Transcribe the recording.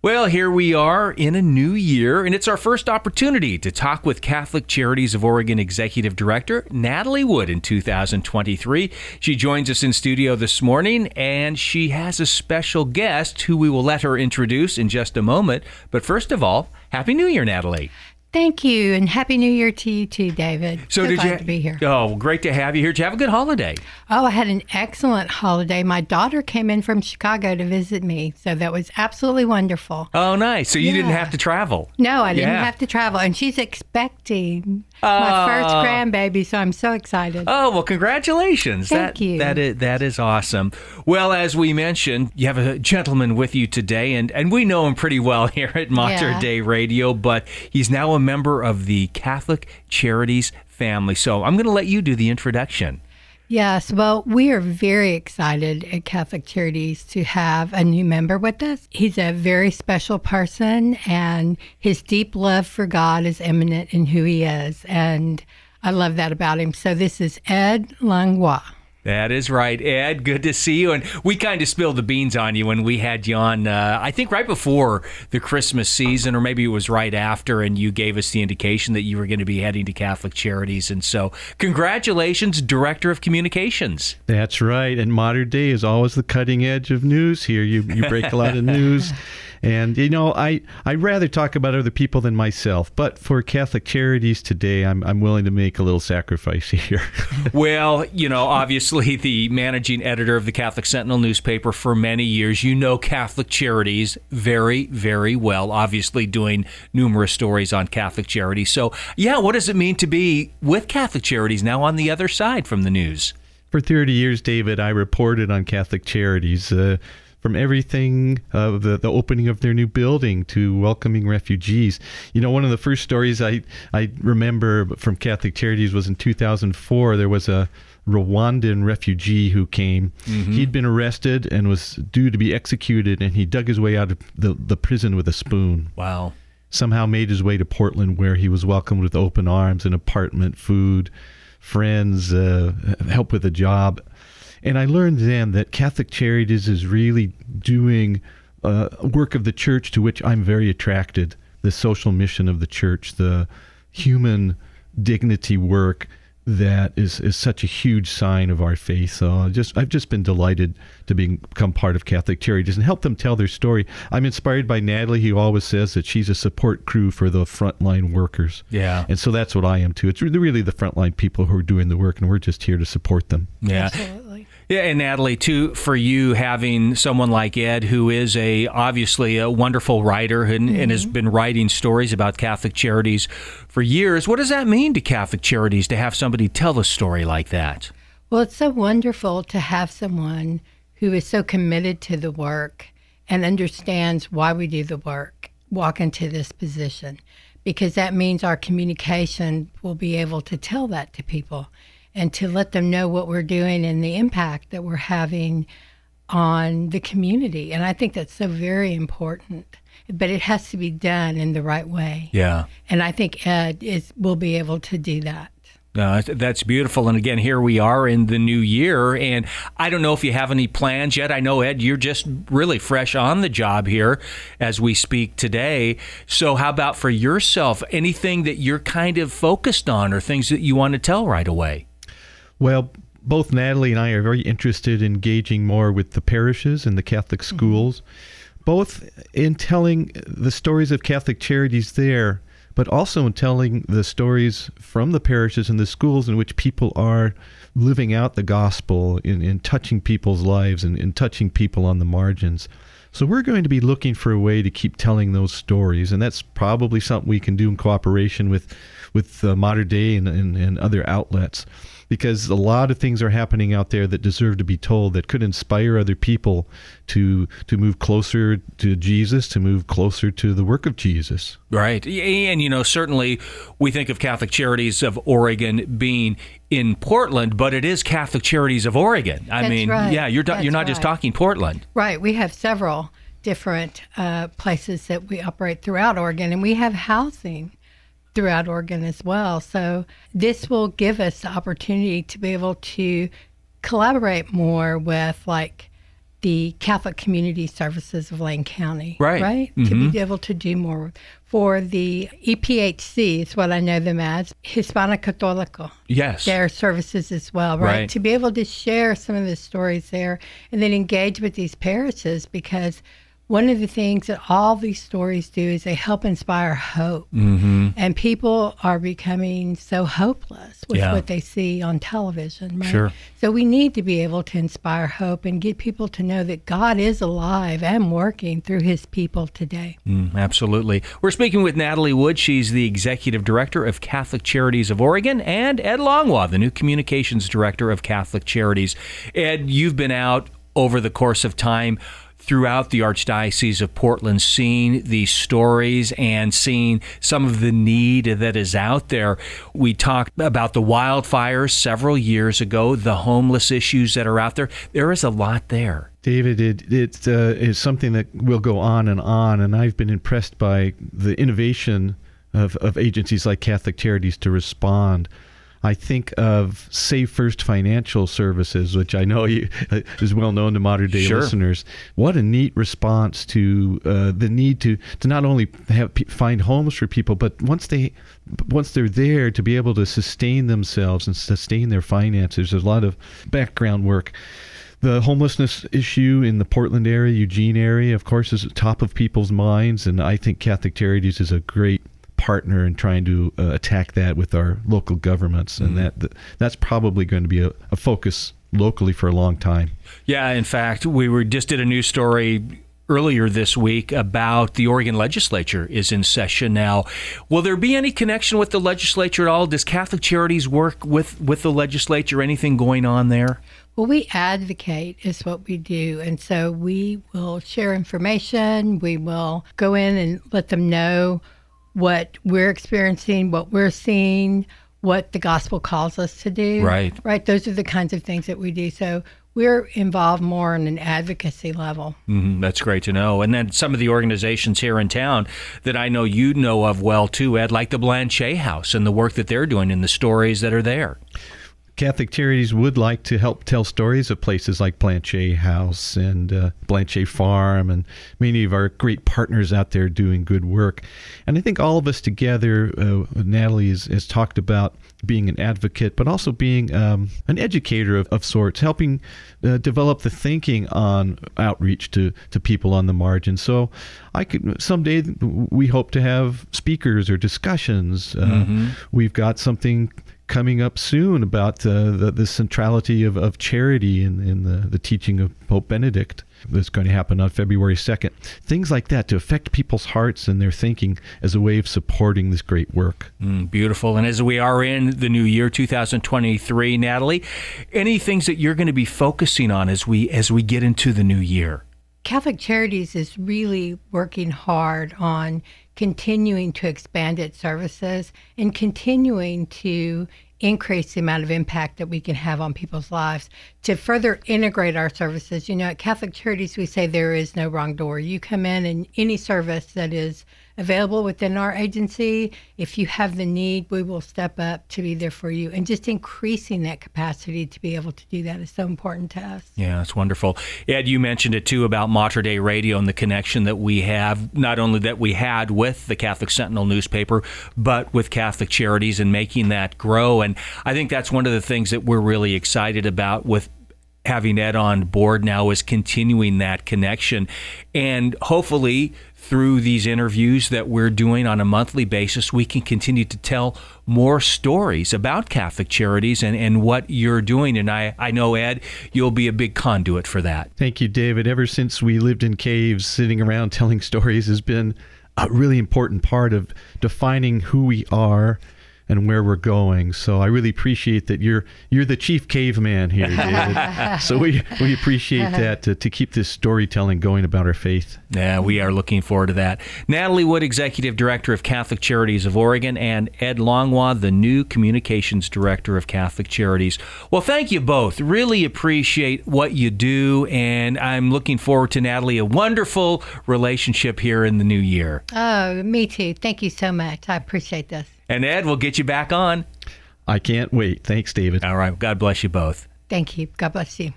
Well, here we are in a new year, and it's our first opportunity to talk with Catholic Charities of Oregon Executive Director Natalie Wood in 2023. She joins us in studio this morning, and she has a special guest who we will let her introduce in just a moment. But first of all, Happy New Year, Natalie. Thank you, and happy New Year to you too, David. So, did glad you to be here? Oh, great to have you here. Did you have a good holiday? Oh, I had an excellent holiday. My daughter came in from Chicago to visit me, so that was absolutely wonderful. Oh, nice. So you didn't have to travel. No, I didn't Yeah. have to travel, and she's expecting my first Oh. grandbaby, so I'm so excited. Oh well, congratulations! Thank that, you. That is that is awesome. Well, as we mentioned, you have a gentleman with you today, and and we know him pretty well here at Mater Yeah. Dei Radio. But he's now a member of the Catholic Charities family. So I'm going to let you do the introduction. Yes, well, we are very excited at Catholic Charities to have a new member with us. He's a very special person, and his deep love for God is eminent in who he is. And I love that about him. So, this is Ed Langlois. That is right, Ed. Good to see you. And we kind of spilled the beans on you when we had you on, uh, I think right before the Christmas season, or maybe it was right after, and you gave us the indication that you were going to be heading to Catholic Charities. And so, congratulations, Director of Communications. That's right. And Mater Dei is always the cutting edge of news here. You you break a lot of news. And you know, I I rather talk about other people than myself. But for Catholic Charities today, I'm I'm willing to make a little sacrifice here. Well, you know, obviously, the managing editor of the Catholic Sentinel newspaper for many years, you know Catholic Charities very, very well, obviously, doing numerous stories on Catholic Charities. So, yeah, what does it mean to be with Catholic Charities now on the other side from the news? For 30 years, David, I reported on Catholic Charities. Uh, from everything, uh, the the opening of their new building to welcoming refugees. You know, one of the first stories I I remember from Catholic Charities was in 2004. There was a Rwandan refugee who came. He'd been arrested and was due to be executed, and he dug his way out of the, the prison with a spoon Wow. somehow made his way to Portland, where he was welcomed with open arms, an apartment, food, friends, uh, help with a job. And I learned then that Catholic Charities is really doing uh, work of the church to which I'm very attracted the social mission of the church, the human dignity work that is, is such a huge sign of our faith. So I just I've just been delighted to be, become part of Catholic Charities and help them tell their story. I'm inspired by Natalie, who always says that she's a support crew for the frontline workers. Yeah. And so that's what I am too. It's really, really the frontline people who are doing the work, and we're just here to support them. Yeah. Yeah, and Natalie, too, for you having someone like Ed, who is a obviously a wonderful writer and, and has mm-hmm. been writing stories about Catholic charities for years. What does that mean to Catholic charities to have somebody tell a story like that? Well, it's so wonderful to have someone who is so committed to the work and understands why we do the work walk into this position because that means our communication will be able to tell that to people and to let them know what we're doing and the impact that we're having on the community. And I think that's so very important. But it has to be done in the right way. Yeah. And I think Ed is will be able to do that. Uh, that's beautiful. And again, here we are in the new year. And I don't know if you have any plans yet. I know, Ed, you're just really fresh on the job here as we speak today. So, how about for yourself? Anything that you're kind of focused on or things that you want to tell right away? Well, both Natalie and I are very interested in engaging more with the parishes and the Catholic schools, both in telling the stories of Catholic charities there, but also in telling the stories from the parishes and the schools in which people are living out the gospel, in, in touching people's lives and in touching people on the margins. So we're going to be looking for a way to keep telling those stories, and that's probably something we can do in cooperation with with uh, Mater Dei and, and, and other outlets, because a lot of things are happening out there that deserve to be told that could inspire other people to to move closer to Jesus, to move closer to the work of Jesus. Right. And, you know, certainly we think of Catholic Charities of Oregon being in Portland, but it is Catholic Charities of Oregon. I That's mean, right. yeah, you're, do- you're not just talking Portland. Right. We have several different uh, places that we operate throughout Oregon, and we have housing throughout Oregon as well. So this will give us the opportunity to be able to collaborate more with like the Catholic Community Services of Lane County. Right. Right? Mm-hmm. To be able to do more. For the EPHC, is what I know them as, Hispano Católico. Yes. Their services as well, right? Right. To be able to share some of the stories there and then engage with these parishes because one of the things that all these stories do is they help inspire hope. Mm-hmm. And people are becoming so hopeless with Yeah. what they see on television, right? Sure. So we need to be able to inspire hope and get people to know that God is alive and working through his people today. Mm, absolutely. We're speaking with Natalie Wood. She's the executive director of Catholic Charities of Oregon, and Ed Langlois, the new communications director of Catholic Charities. Ed, you've been out over the course of time throughout the Archdiocese of Portland seeing these stories and seeing some of the need that is out there. We talked about the wildfires several years ago, the homeless issues that are out there. There is a lot there. David, it, it uh, is something that will go on and on, and I've been impressed by the innovation of, of agencies like Catholic Charities to respond. I think of Save First Financial Services, which I know you, is well known to Mater Dei Sure. listeners. What a neat response to uh, the need to, to not only have find homes for people, but once they once they're there to be able to sustain themselves and sustain their finances. There's a lot of background work. The homelessness issue in the Portland area, Eugene area, of course, is top of people's minds, and I think Catholic Charities is a great partner in trying to uh, attack that with our local governments, and that, that that's probably going to be a, a focus locally for a long time. Yeah, in fact, we were just did a news story earlier this week about the Oregon legislature is in session now. Will there be any connection with the legislature at all? Does Catholic Charities work with with the legislature? Anything going on there? Well, we advocate is what we do. And so we will share information. We will go in and let them know what we're experiencing, what we're seeing, what the gospel calls us to do. Right. Right. Those are the kinds of things that we do. So we're involved more on an advocacy level. hmm that's great to know. And then some of the organizations here in town that I know you know of well too, Ed, like the Blanchet House and the work that they're doing and the stories that are there. Catholic Charities would like to help tell stories of places like Blanchet House and uh, Blanchet Farm and many of our great partners out there doing good work. And I think all of us together, uh, Natalie has, has talked about being an advocate, but also being um, an educator of, of sorts, helping uh, develop the thinking on outreach to, to people on the margin. So I could someday we hope to have speakers or discussions. Uh, We've got something coming up soon about uh, the, the centrality of, of charity in, in the, the teaching of Pope Benedict that's going to happen on February 2nd. Things like that to affect people's hearts and their thinking as a way of supporting this great work. Mm, beautiful. And as we are in the new year 2023, Natalie, any things that you're going to be focusing on as we as we get into the new year? Catholic Charities is really working hard on continuing to expand its services and continuing to increase the amount of impact that we can have on people's lives to further integrate our services. You know, at Catholic Charities, we say there is no wrong door. You come in and any service that is available within our agency, if you have the need, we will step up to be there for you. And just increasing that capacity to be able to do that is so important to us. Yeah, that's wonderful. Ed, you mentioned it too about Mater Dei Radio and the connection that we have, not only that we had with the Catholic Sentinel newspaper, but with Catholic Charities and making that grow. And I think that's one of the things that we're really excited about with having Ed on board now is continuing that connection. And hopefully, through these interviews that we're doing on a monthly basis, we can continue to tell more stories about Catholic Charities and, and what you're doing. And I, I know, Ed, you'll be a big conduit for that. Thank you, David. Ever since we lived in caves, sitting around telling stories has been a really important part of defining who we are and where we're going. So I really appreciate that you're you're the chief caveman here, David. so we we appreciate that to, to keep this storytelling going about our faith. Yeah, we are looking forward to that. Natalie Wood, Executive Director of Catholic Charities of Oregon, and Ed Langlois, the new Communications Director of Catholic Charities. Well, thank you both. Really appreciate what you do, and I'm looking forward to, Natalie, a wonderful relationship here in the new year. Oh, me too. Thank you so much. I appreciate this. And Ed, we'll get you back on. I can't wait. Thanks, David. All right. God bless you both. Thank you. God bless you.